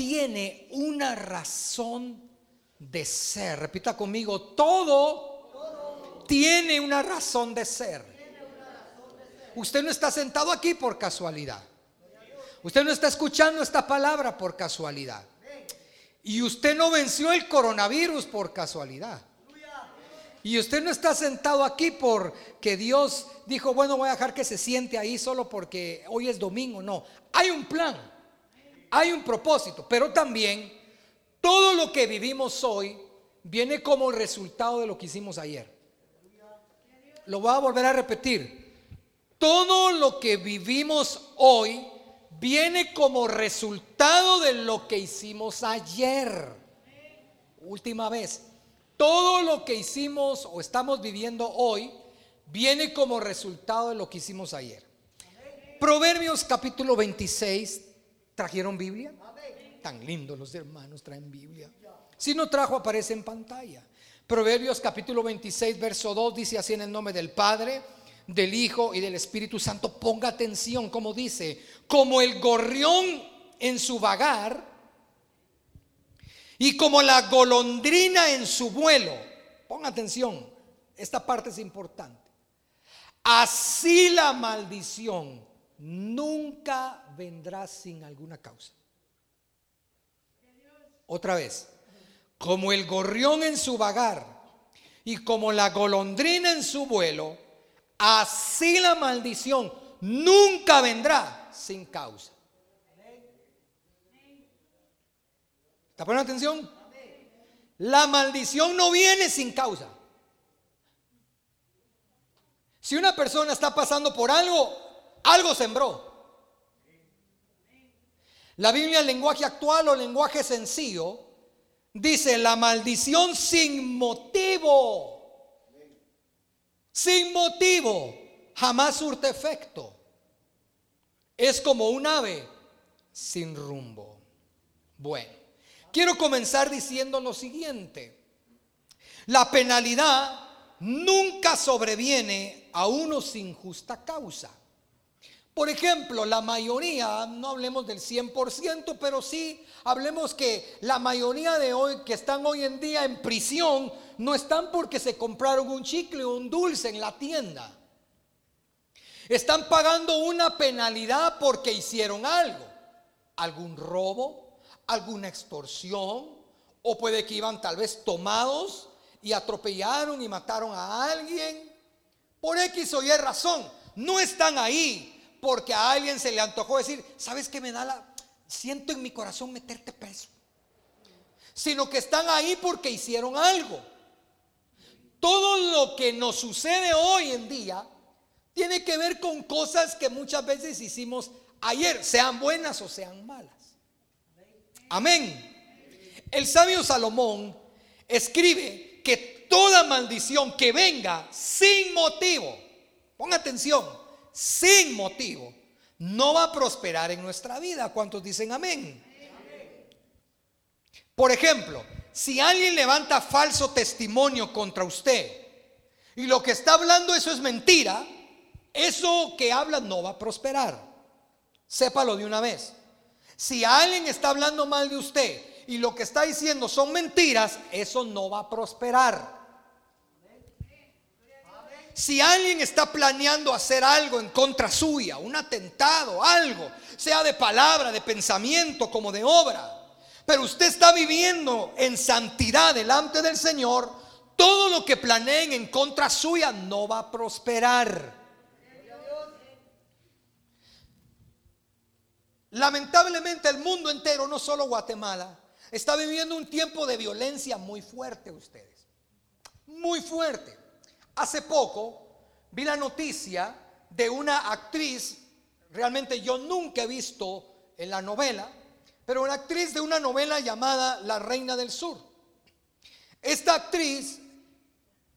tiene una razón de ser. Repita conmigo, todo, tiene una razón de ser. Usted no está sentado aquí por casualidad. Usted no está escuchando esta palabra por casualidad. Y usted no venció el coronavirus por casualidad. Y usted no está sentado aquí porque Dios dijo, bueno, voy a dejar que se siente ahí solo porque hoy es domingo. No, hay un plan, hay un propósito, pero también todo lo que vivimos hoy viene como resultado de lo que hicimos ayer. Lo voy a volver a repetir. Todo lo que vivimos hoy viene como resultado de lo que hicimos ayer. Última vez. Todo lo que hicimos o estamos viviendo hoy viene como resultado de lo que hicimos ayer. Proverbios capítulo 26. ¿Trajeron Biblia? Tan lindo los hermanos traen Biblia. Si no trajo, aparece en pantalla. Proverbios capítulo 26, verso 2 dice así en el nombre del Padre, del Hijo y del Espíritu Santo. Ponga atención, como dice, como el gorrión en su vagar y como la golondrina en su vuelo. Ponga atención, esta parte es importante. Así la maldición nunca vendrá sin alguna causa. Otra vez, como el gorrión en su vagar y como la golondrina en su vuelo, así la maldición nunca vendrá sin causa. ¿Está poniendo atención? La maldición no viene sin causa. Si una persona está pasando por algo, algo sembró. La Biblia en lenguaje actual o lenguaje sencillo dice la maldición sin motivo. Sin motivo jamás surte efecto. Es como un ave sin rumbo. Bueno. Quiero comenzar diciendo lo siguiente. La penalidad nunca sobreviene a uno sin justa causa. Por ejemplo, la mayoría, no hablemos del 100%, pero sí hablemos que la mayoría de hoy que están hoy en día en prisión no están porque se compraron un chicle o un dulce en la tienda. Están pagando una penalidad porque hicieron algo, algún robo, alguna extorsión, o puede que iban tal vez tomados y atropellaron y mataron a alguien. Por X o Y razón, no están ahí porque a alguien se le antojó decir, ¿sabes qué me da la... Siento en mi corazón meterte preso. Sino que están ahí porque hicieron algo. Todo lo que nos sucede hoy en día tiene que ver con cosas que muchas veces hicimos ayer, sean buenas o sean malas. Amén. El sabio Salomón escribe que toda maldición que venga sin motivo, ponga atención, sin motivo, no va a prosperar en nuestra vida. ¿Cuántos dicen amén? Por ejemplo, si alguien levanta falso testimonio contra usted y lo que está hablando eso es mentira, eso que habla no va a prosperar. Sépalo de una vez. Si alguien está hablando mal de usted y lo que está diciendo son mentiras, eso no va a prosperar. Si alguien está planeando hacer algo en contra suya, un atentado, algo, sea de palabra, de pensamiento, como de obra, pero usted está viviendo en santidad delante del Señor, todo lo que planeen en contra suya no va a prosperar. Lamentablemente el mundo entero, no solo Guatemala, está viviendo un tiempo de violencia muy fuerte ustedes. Muy fuerte. Hace poco vi la noticia de una actriz, realmente yo nunca he visto en la novela, pero una actriz de una novela llamada La Reina del Sur. Esta actriz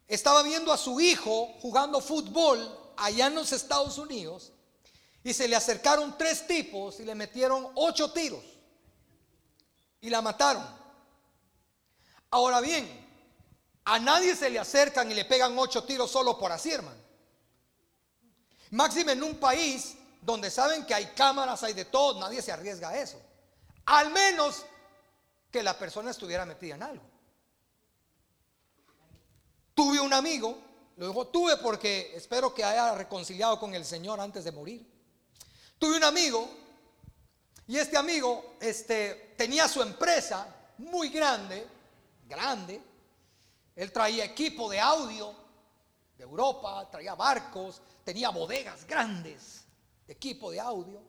estaba viendo a su hijo jugando fútbol allá en los Estados Unidos y se le acercaron tres tipos y le metieron ocho tiros. Y la mataron. Ahora bien, a nadie se le acercan y le pegan ocho tiros solo por así, hermano. Máximo en un país donde saben que hay cámaras, hay de todo, nadie se arriesga a eso. Al menos que la persona estuviera metida en algo. Tuve un amigo, lo digo tuve porque espero que haya reconciliado con el Señor antes de morir. Tuve un amigo y este amigo este, tenía su empresa muy grande, grande. Él traía equipo de audio de Europa, traía barcos, tenía bodegas grandes de equipo de audio.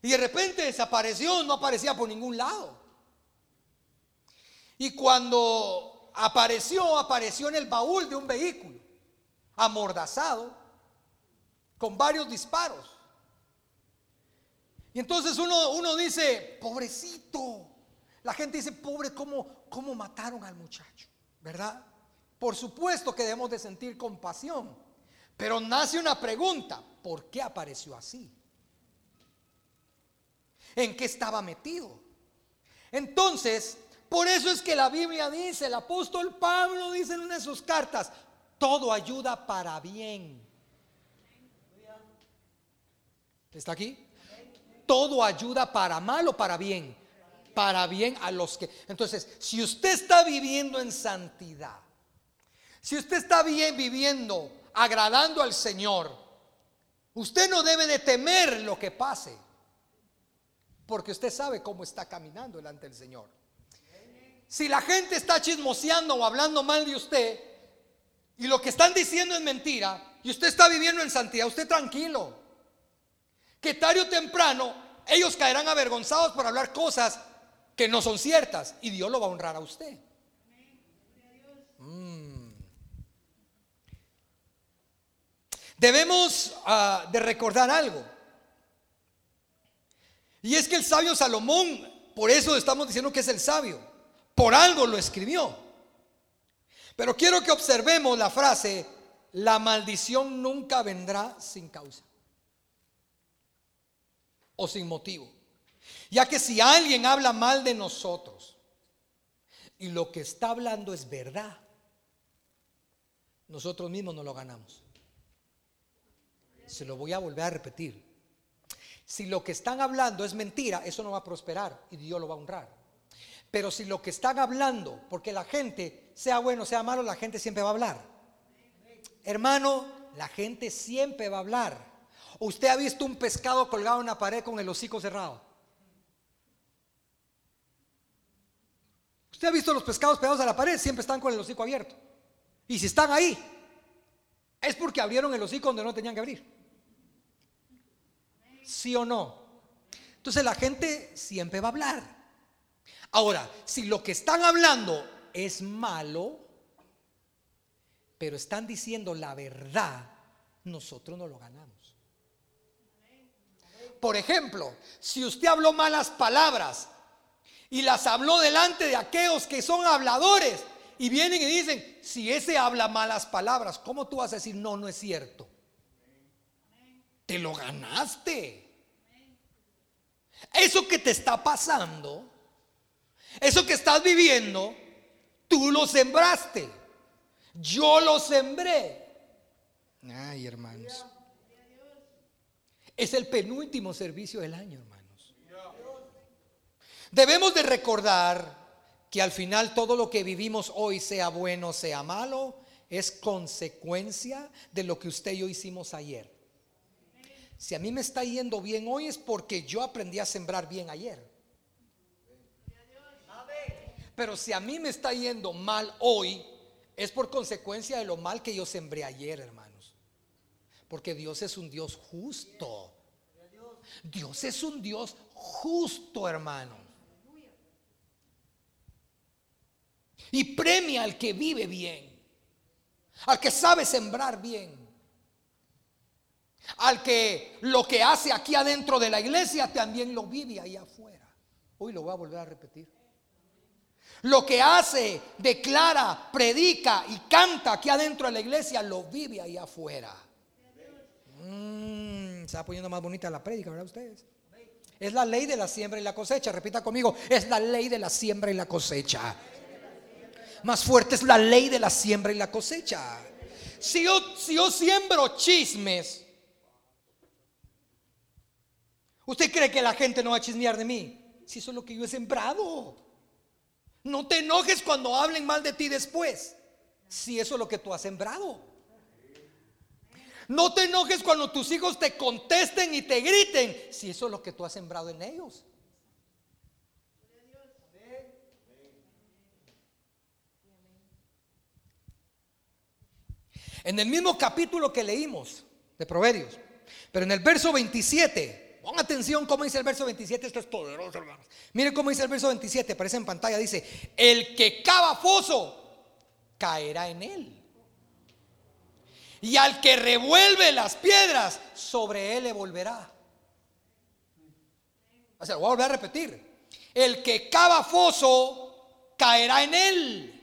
Y de repente desapareció, no aparecía por ningún lado. Y cuando apareció, apareció en el baúl de un vehículo, amordazado, con varios disparos. Y entonces uno, uno dice, pobrecito. La gente dice, pobre, ¿cómo, ¿cómo mataron al muchacho? ¿Verdad? Por supuesto que debemos de sentir compasión. Pero nace una pregunta, ¿por qué apareció así? ¿En qué estaba metido? Entonces, por eso es que la Biblia dice, el apóstol Pablo dice en una de sus cartas, todo ayuda para bien. ¿Está aquí? Todo ayuda para mal o para bien. Para bien a los que... Entonces, si usted está viviendo en santidad, si usted está bien viviendo, agradando al Señor, usted no debe de temer lo que pase, porque usted sabe cómo está caminando delante del Señor. Si la gente está chismoseando o hablando mal de usted y lo que están diciendo es mentira y usted está viviendo en santidad, usted tranquilo. Que tarde o temprano ellos caerán avergonzados por hablar cosas que no son ciertas y Dios lo va a honrar a usted. Mm. Debemos ah, de recordar algo. Y es que el sabio Salomón, por eso estamos diciendo que es el sabio. Por algo lo escribió. Pero quiero que observemos la frase, la maldición nunca vendrá sin causa o sin motivo. Ya que si alguien habla mal de nosotros y lo que está hablando es verdad, nosotros mismos no lo ganamos. Se lo voy a volver a repetir. Si lo que están hablando es mentira, eso no va a prosperar y Dios lo va a honrar. Pero si lo que están hablando, porque la gente, sea bueno, sea malo, la gente siempre va a hablar. Hermano, la gente siempre va a hablar. ¿Usted ha visto un pescado colgado en una pared con el hocico cerrado? ¿Usted ha visto los pescados pegados a la pared? Siempre están con el hocico abierto. Y si están ahí, es porque abrieron el hocico donde no tenían que abrir. ¿Sí o no? Entonces la gente siempre va a hablar. Ahora, si lo que están hablando es malo, pero están diciendo la verdad, nosotros no lo ganamos. Por ejemplo, si usted habló malas palabras y las habló delante de aquellos que son habladores y vienen y dicen, si ese habla malas palabras, ¿cómo tú vas a decir, no, no es cierto? Te lo ganaste. Eso que te está pasando eso que estás viviendo, tú lo sembraste. Yo lo sembré. Ay, hermanos. Es el penúltimo servicio del año. Debemos de recordar que al final todo lo que vivimos hoy, sea bueno, sea malo, es consecuencia de lo que usted y yo hicimos ayer. Si a mí me está yendo bien hoy es porque yo aprendí a sembrar bien ayer. Pero si a mí me está yendo mal hoy, es por consecuencia de lo mal que yo sembré ayer, hermanos. Porque Dios es un Dios justo. Dios es un Dios justo, hermano. Y premia al que vive bien, al que sabe sembrar bien, al que lo que hace aquí adentro de la iglesia también lo vive ahí afuera. Hoy lo voy a volver a repetir. Lo que hace, declara, predica y canta aquí adentro de la iglesia, lo vive ahí afuera. Mm, se está poniendo más bonita la predica, ¿verdad ustedes? Es la ley de la siembra y la cosecha. Repita conmigo, es la ley de la siembra y la cosecha. Más fuerte es la ley de la siembra y la cosecha. Si yo, si yo siembro chismes, ¿usted cree que la gente no va a chismear de mí? si eso es lo que yo he sembrado. No te enojes cuando hablen mal de ti después, si eso es lo que tú has sembrado. No te enojes cuando tus hijos te contesten y te griten, si eso es lo que tú has sembrado en ellos. En el mismo capítulo que leímos de Proverbios, pero en el verso 27, pon atención cómo dice el verso 27, esto es poderoso, hermanos. Miren cómo dice el verso 27, aparece en pantalla, dice, el que cava foso caerá en él. Y al que revuelve las piedras, sobre él le volverá. O sea, lo voy a volver a repetir. El que cava foso caerá en él.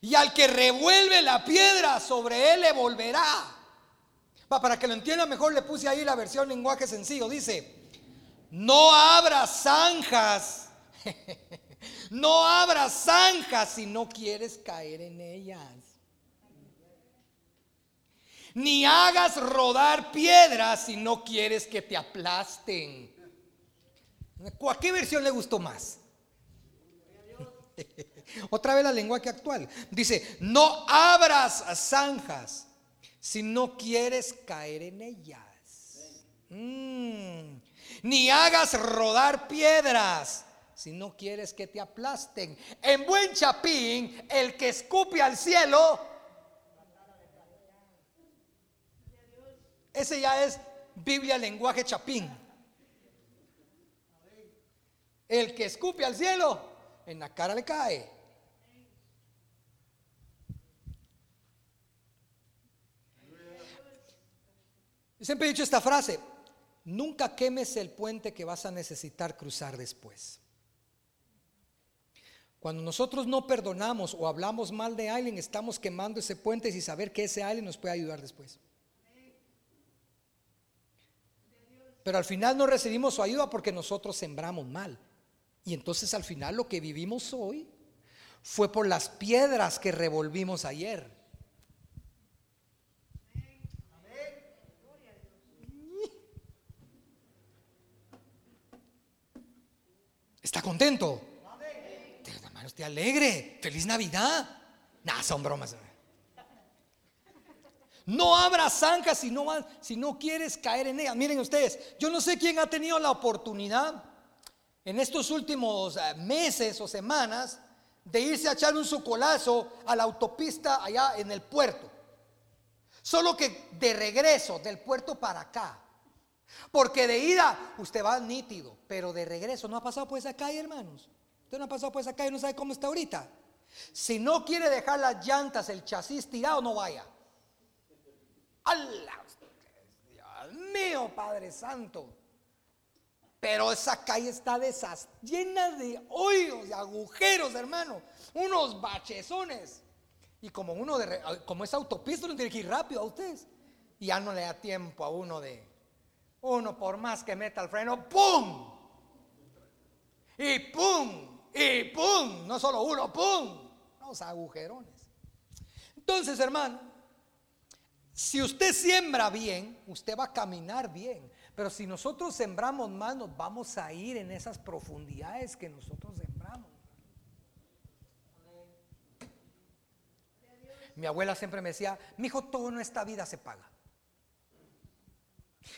Y al que revuelve la piedra, sobre él le volverá. para que lo entienda mejor, le puse ahí la versión lenguaje sencillo. Dice, no abras zanjas. no abras zanjas si no quieres caer en ellas. Ni hagas rodar piedras si no quieres que te aplasten. ¿A qué versión le gustó más? Otra vez la lenguaje actual. Dice, no abras zanjas si no quieres caer en ellas. Mm. Ni hagas rodar piedras si no quieres que te aplasten. En buen chapín, el que escupe al cielo, ese ya es Biblia lenguaje chapín. El que escupe al cielo, en la cara le cae. Siempre he dicho esta frase, nunca quemes el puente que vas a necesitar cruzar después. Cuando nosotros no perdonamos o hablamos mal de alguien, estamos quemando ese puente sin saber que ese alguien nos puede ayudar después. Pero al final no recibimos su ayuda porque nosotros sembramos mal. Y entonces al final lo que vivimos hoy fue por las piedras que revolvimos ayer. ¿Está contento? Hermano, esté alegre. Feliz Navidad. Nah, son bromas. No abra zanjas si no, si no quieres caer en ellas. Miren ustedes, yo no sé quién ha tenido la oportunidad en estos últimos eh, meses o semanas de irse a echar un sucolazo a la autopista allá en el puerto. Solo que de regreso del puerto para acá porque de ida usted va nítido, pero de regreso no ha pasado por esa calle, hermanos. Usted no ha pasado por esa calle, no sabe cómo está ahorita. Si no quiere dejar las llantas, el chasis tirado, no vaya. ¡Allah! Dios mío, Padre Santo. Pero esa calle está desas, llena de hoyos, de agujeros, hermano. Unos bachezones. Y como uno de, como es autopista, no tiene que ir rápido a ustedes. Y ya no le da tiempo a uno de uno por más que meta el freno, ¡pum! Y ¡pum! Y ¡pum! No solo uno, ¡pum! Los agujerones. Entonces, hermano, si usted siembra bien, usted va a caminar bien. Pero si nosotros sembramos mal, nos vamos a ir en esas profundidades que nosotros sembramos. Mi abuela siempre me decía, mi hijo, todo en esta vida se paga.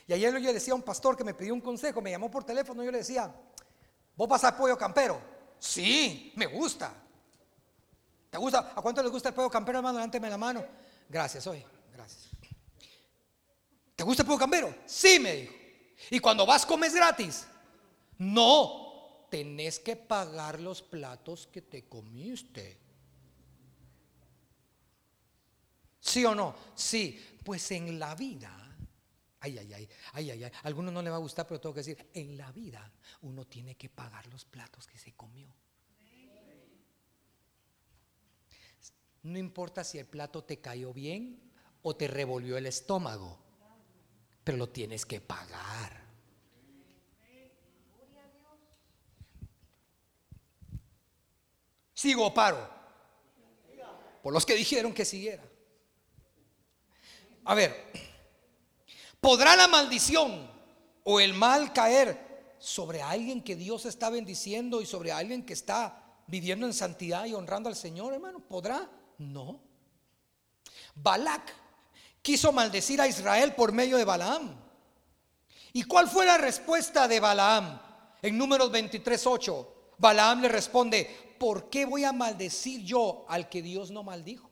Y ayer yo decía a un pastor que me pidió un consejo, me llamó por teléfono, y yo le decía, ¿vos pasás pollo campero? Sí, me gusta. ¿Te gusta? ¿A cuánto les gusta el pollo campero, hermano? Levánteme la mano. Gracias, hoy, gracias. ¿Te gusta el pollo campero? Sí, me dijo. ¿Y cuando vas comes gratis? No, tenés que pagar los platos que te comiste. ¿Sí o no? Sí, pues en la vida Ay, ay, ay, ay, ay, ay. A algunos no le va a gustar, pero tengo que decir, en la vida uno tiene que pagar los platos que se comió. No importa si el plato te cayó bien o te revolvió el estómago, pero lo tienes que pagar. Sigo o paro. Por los que dijeron que siguiera. A ver. ¿Podrá la maldición o el mal caer sobre alguien que Dios está bendiciendo y sobre alguien que está viviendo en santidad y honrando al Señor, hermano? ¿Podrá? No. Balak quiso maldecir a Israel por medio de Balaam. ¿Y cuál fue la respuesta de Balaam? En números 23:8, Balaam le responde, ¿por qué voy a maldecir yo al que Dios no maldijo?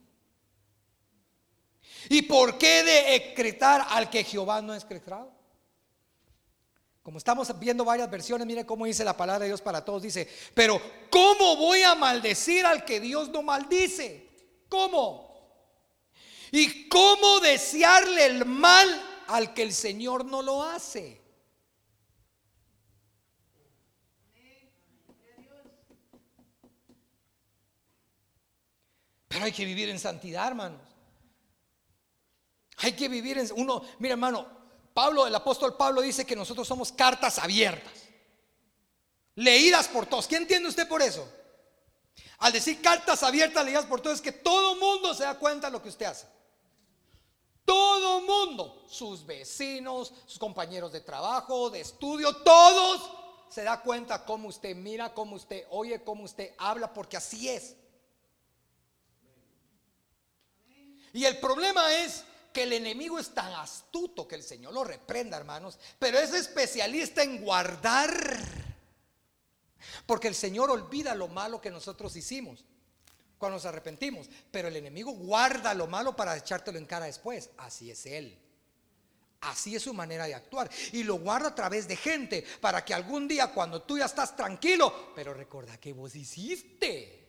¿Y por qué de excretar al que Jehová no ha excretado? Como estamos viendo varias versiones, mire cómo dice la palabra de Dios para todos. Dice, pero ¿cómo voy a maldecir al que Dios no maldice? ¿Cómo? ¿Y cómo desearle el mal al que el Señor no lo hace? Pero hay que vivir en santidad, hermanos. Hay que vivir en uno, mira hermano, Pablo, el apóstol Pablo dice que nosotros somos cartas abiertas, leídas por todos. ¿Qué entiende usted por eso? Al decir cartas abiertas, leídas por todos, es que todo mundo se da cuenta de lo que usted hace. Todo mundo, sus vecinos, sus compañeros de trabajo, de estudio, todos se da cuenta cómo usted mira, cómo usted oye, cómo usted habla, porque así es. Y el problema es que el enemigo es tan astuto que el Señor lo reprenda, hermanos, pero es especialista en guardar. Porque el Señor olvida lo malo que nosotros hicimos cuando nos arrepentimos, pero el enemigo guarda lo malo para echártelo en cara después. Así es él. Así es su manera de actuar. Y lo guarda a través de gente para que algún día cuando tú ya estás tranquilo, pero recuerda que vos hiciste.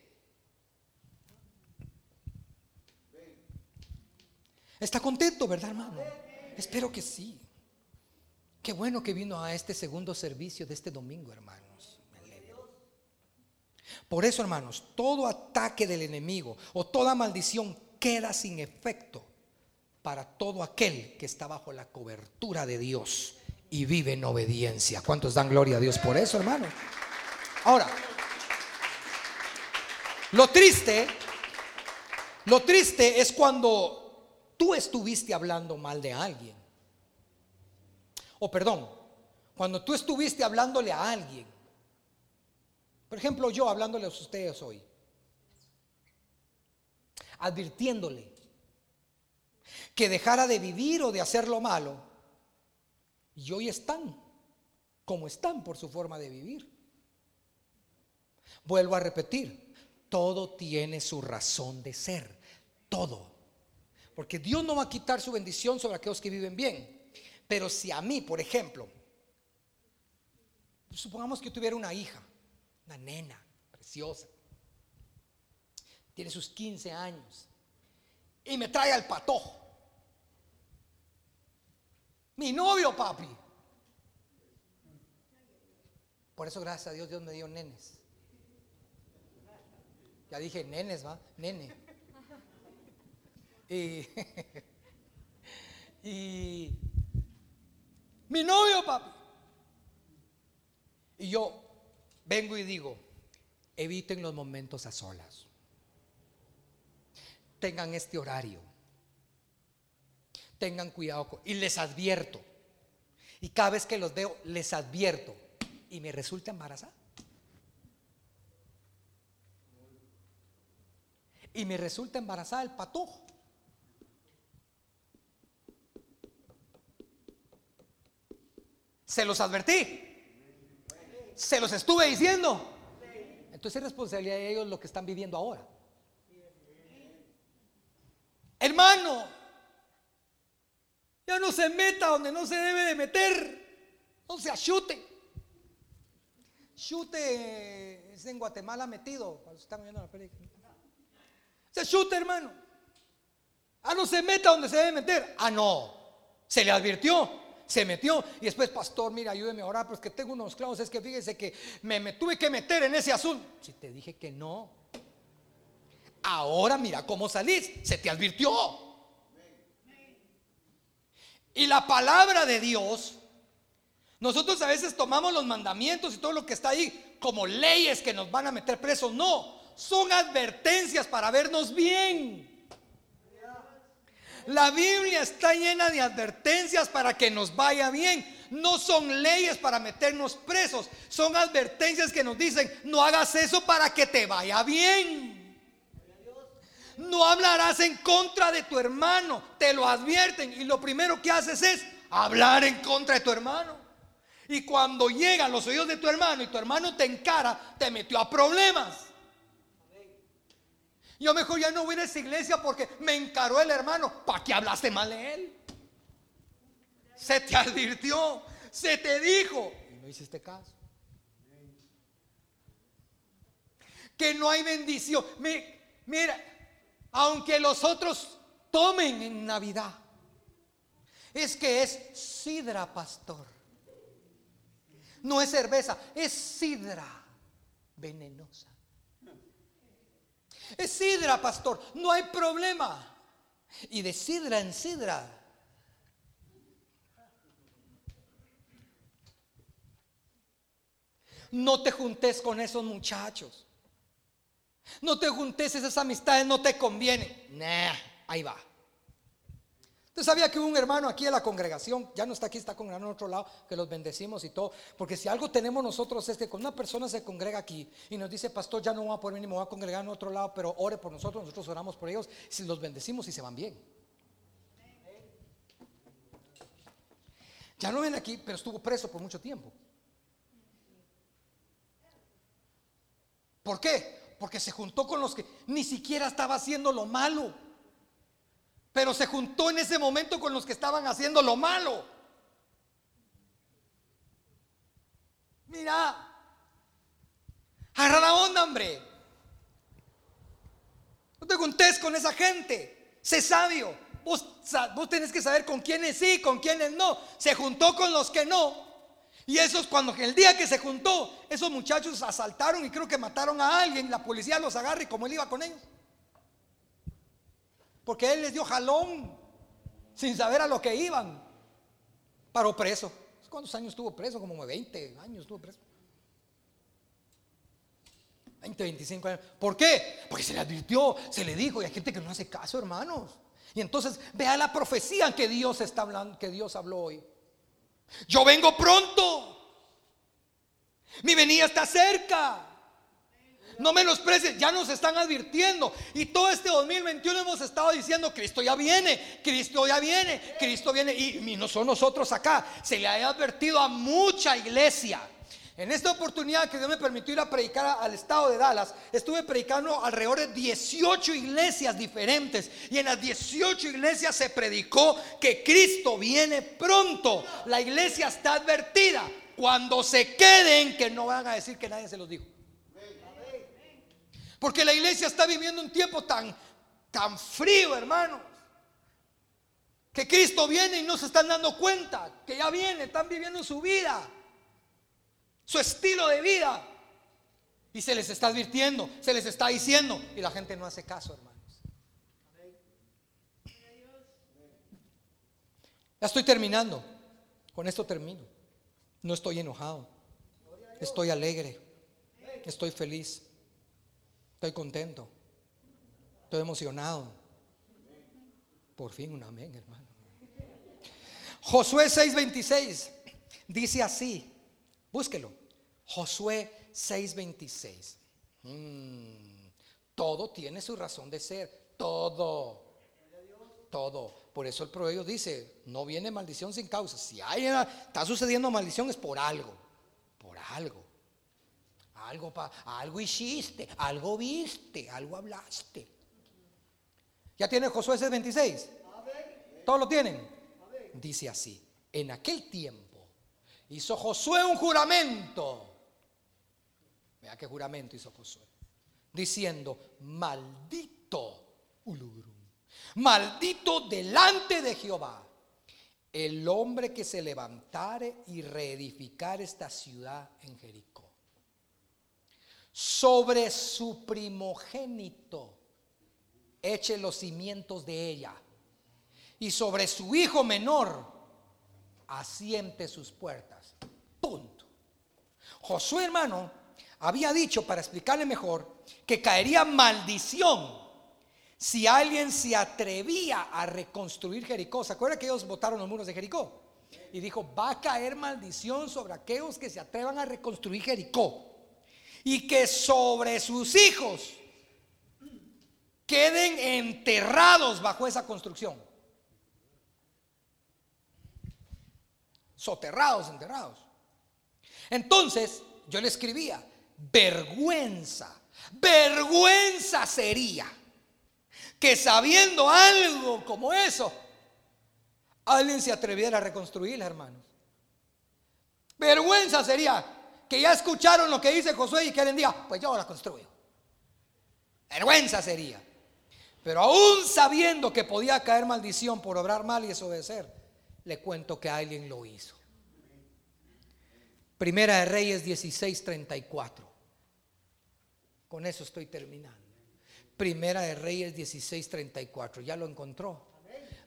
¿Está contento, verdad, hermano? Espero que sí. Qué bueno que vino a este segundo servicio de este domingo, hermanos. Por eso, hermanos, todo ataque del enemigo o toda maldición queda sin efecto para todo aquel que está bajo la cobertura de Dios y vive en obediencia. ¿Cuántos dan gloria a Dios por eso, hermano? Ahora, lo triste, lo triste es cuando tú estuviste hablando mal de alguien. O perdón, cuando tú estuviste hablándole a alguien. Por ejemplo, yo hablándole a ustedes hoy. Advirtiéndole que dejara de vivir o de hacer lo malo. Y hoy están como están por su forma de vivir. Vuelvo a repetir, todo tiene su razón de ser. Todo. Porque Dios no va a quitar su bendición sobre aquellos que viven bien. Pero si a mí, por ejemplo, supongamos que tuviera una hija, una nena preciosa, tiene sus 15 años, y me trae al patojo. Mi novio, papi. Por eso, gracias a Dios, Dios me dio nenes. Ya dije nenes, va, nene. Y, mi novio, papi. Y yo vengo y digo, eviten los momentos a solas. Tengan este horario. Tengan cuidado. Y les advierto. Y cada vez que los veo, les advierto. Y me resulta embarazada. Y me resulta embarazada el patojo. Se los advertí. Se los estuve diciendo. Entonces es responsabilidad de ellos lo que están viviendo ahora. Hermano, ya no se meta donde no se debe de meter. No se achute. Chute es en Guatemala metido. Están viendo la película. Se chute, hermano. Ah, no se meta donde se debe meter. Ah, no. Se le advirtió se metió y después, pastor, mira, ayúdeme a orar, pues que tengo unos clavos, es que fíjese que me, tuve que meter en ese asunto. Si te dije que no, ahora mira cómo salís, se te advirtió. Y la palabra de Dios, nosotros a veces tomamos los mandamientos y todo lo que está ahí como leyes que nos van a meter presos. No, son advertencias para vernos bien. La Biblia está llena de advertencias para que nos vaya bien. no son leyes para meternos presos, son advertencias que nos dicen, no hagas eso para que te vaya bien. No hablarás en contra de tu hermano, te lo advierten y lo primero que haces es hablar en contra de tu hermano. Y cuando llegan los oídos de tu hermano y tu hermano te encara, te metió a problemas. Yo mejor ya no voy a esa iglesia porque me encaró el hermano. ¿Para qué hablaste mal de él? Se te advirtió, se te dijo y no hiciste caso. Que no hay bendición. Mira, aunque los otros tomen en Navidad, es que es sidra, pastor. No es cerveza, es sidra venenosa. Es sidra, pastor, no hay problema. Y de sidra en sidra No te juntes con esos muchachos. No te juntes, esas amistades no te conviene. Nah, ahí va. Usted sabía que hubo un hermano aquí en la congregación, ya no está aquí, está congregando en otro lado, que los bendecimos y todo. Porque si algo tenemos nosotros es que cuando una persona se congrega aquí y nos dice, pastor, ya no voy a poder venir, me voy a congregar en otro lado, pero ore por nosotros, nosotros oramos por ellos, si los bendecimos y se van bien. Ya no ven aquí, pero estuvo preso por mucho tiempo. ¿Por qué? Porque se juntó con los que ni siquiera estaba haciendo lo malo. Pero se juntó en ese momento con los que estaban haciendo lo malo. Mira, agarra la onda, hombre. No te juntes con esa gente. Sé sabio. Vos, vos tenés que saber con quiénes sí, con quiénes no. Se juntó con los que no. Y esos, cuando el día que se juntó, esos muchachos asaltaron y creo que mataron a alguien, la policía los agarra y como él iba con ellos. Porque él les dio jalón sin saber a lo que iban. Paró preso. ¿Cuántos años estuvo preso? Como 20 años estuvo preso. 20, 25 años. ¿Por qué? Porque se le advirtió, se le dijo, y hay gente que no hace caso, hermanos. Y entonces vea la profecía que Dios está hablando, que Dios habló hoy. Yo vengo pronto. Mi venida está cerca. No menosprecies, ya nos están advirtiendo. Y todo este 2021 hemos estado diciendo, Cristo ya viene, Cristo ya viene, Cristo viene. Y, no son nosotros acá, se le ha advertido a mucha iglesia. En esta oportunidad que Dios me permitió ir a predicar al estado de Dallas, estuve predicando alrededor de 18 iglesias diferentes. Y en las 18 iglesias se predicó que Cristo viene pronto. La iglesia está advertida. Cuando se queden, que no van a decir que nadie se los dijo. Porque la iglesia está viviendo un tiempo tan, tan frío, hermanos. Que Cristo viene y no se están dando cuenta que ya viene, están viviendo su vida su estilo de vida. Y se les está advirtiendo, se les está diciendo, y la gente no hace caso, hermanos. Ya estoy terminando. Con esto termino. No estoy enojado. Estoy alegre. Estoy feliz. Estoy contento. Estoy emocionado. Por fin un amén, hermano. Josué 6:26 dice así. Búsquelo. Josué 6:26. Mm, todo tiene su razón de ser. Todo. Todo. Por eso el proverbio dice, no viene maldición sin causa. Si hay, está sucediendo maldición es por algo. Por algo. Algo, pa, algo hiciste, algo viste, algo hablaste. ¿Ya tiene Josué 6:26? ¿Todos lo tienen? Dice así, en aquel tiempo hizo Josué un juramento Vea qué juramento hizo Josué. Diciendo, maldito Ulurum, maldito delante de Jehová, el hombre que se levantare y reedificar esta ciudad en Jericó. Sobre su primogénito eche los cimientos de ella, y sobre su hijo menor asiente sus puertas. Punto. Josué, hermano, había dicho, para explicarle mejor, que caería maldición si alguien se atrevía a reconstruir Jericó. ¿Se acuerda que ellos botaron los muros de Jericó? Y dijo, va a caer maldición sobre aquellos que se atrevan a reconstruir Jericó. Y que sobre sus hijos queden enterrados bajo esa construcción. Soterrados, enterrados. Entonces yo le escribía, vergüenza, vergüenza sería que sabiendo algo como eso, alguien se atreviera a reconstruirla, hermanos. Vergüenza sería que ya escucharon lo que dice Josué y que él diga, pues yo la construyo. Vergüenza sería. Pero aún sabiendo que podía caer maldición por obrar mal y desobedecer, le cuento que alguien lo hizo. Primera de Reyes 16:34. Con eso estoy terminando. Primera de Reyes 16:34. ¿Ya lo encontró?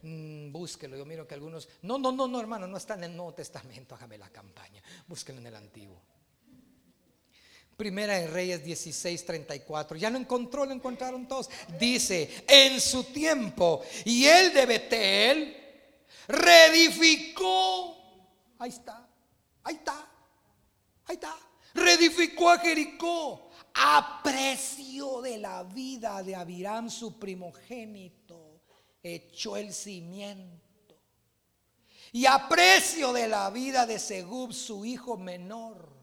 Mm, búsquelo. Yo miro que algunos. No, no, no, no, hermano, no está en el Nuevo Testamento. Hágame la campaña. Búsquelo en el Antiguo. Primera de Reyes 16:34. Ya lo encontró, lo encontraron todos. Dice: En su tiempo, y él de Betel reedificó. Ahí está, ahí está, ahí está. Reedificó a Jericó a precio de la vida de Abiram, su primogénito. Echó el cimiento. Y a precio de la vida de Segub, su hijo menor,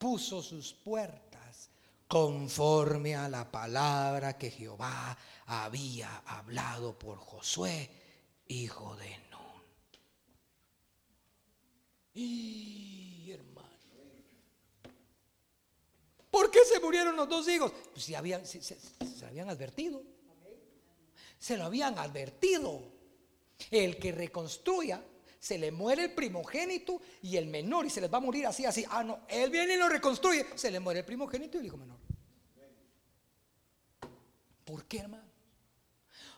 puso sus puertas conforme a la palabra que Jehová había hablado por Josué hijo de Nun. Y hermano, ¿por qué se murieron los dos hijos? Pues si habían, se, se, habían advertido. Se lo habían advertido. El que reconstruya se le muere el primogénito y el menor y se les va a morir así, así. Ah, no, él viene y lo reconstruye, se le muere el primogénito y el hijo menor. ¿Por qué, hermano?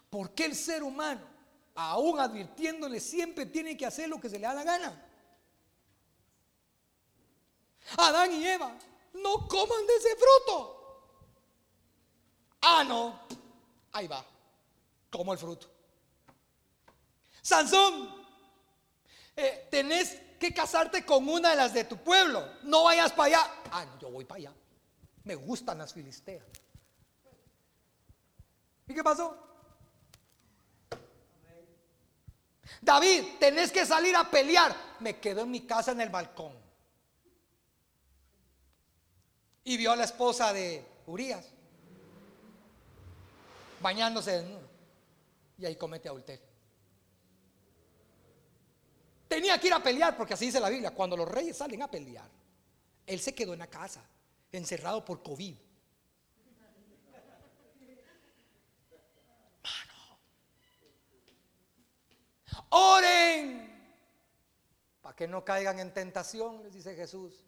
¿Por qué el ser humano aún advirtiéndole, siempre tiene que hacer lo que se le da la gana. Adán y Eva, no coman de ese fruto. Ah, no, ahí va, como el fruto. Sansón, tenés que casarte con una de las de tu pueblo. No vayas para allá. Ah, yo voy para allá. Me gustan las filisteas. ¿Y qué pasó? David, tenés que salir a pelear. Me quedo en mi casa en el balcón. Y vio a la esposa de Urias bañándose Y ahí comete adulterio. Tenía que ir a pelear, porque así dice la Biblia. Cuando los reyes salen a pelear, él se quedó en la casa, encerrado por COVID. Oren para que no caigan en tentación, les dice Jesús.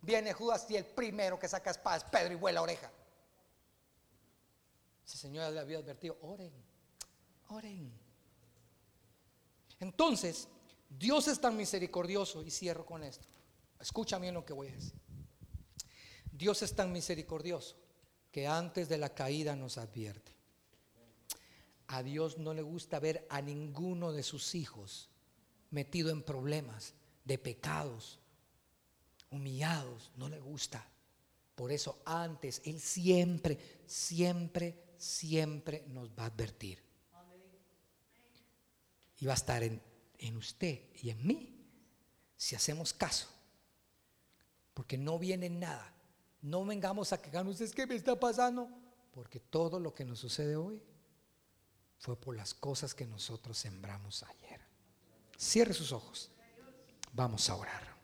Viene Judas y el primero que saca espada es Pedro y vuela oreja. Ese Señor le había advertido, oren, oren. Entonces, Dios es tan misericordioso, y cierro con esto. Escucha bien lo que voy a decir. Dios es tan misericordioso que antes de la caída nos advierte. A Dios no le gusta ver a ninguno de sus hijos metido en problemas, de pecados, humillados. No le gusta. Por eso antes Él siempre, siempre, siempre nos va a advertir. Y va a estar en, en usted y en mí si hacemos caso. Porque no viene nada. No vengamos a quejarnos, es que me está pasando. Porque todo lo que nos sucede hoy fue por las cosas que nosotros sembramos ayer. Cierre sus ojos. Vamos a orar.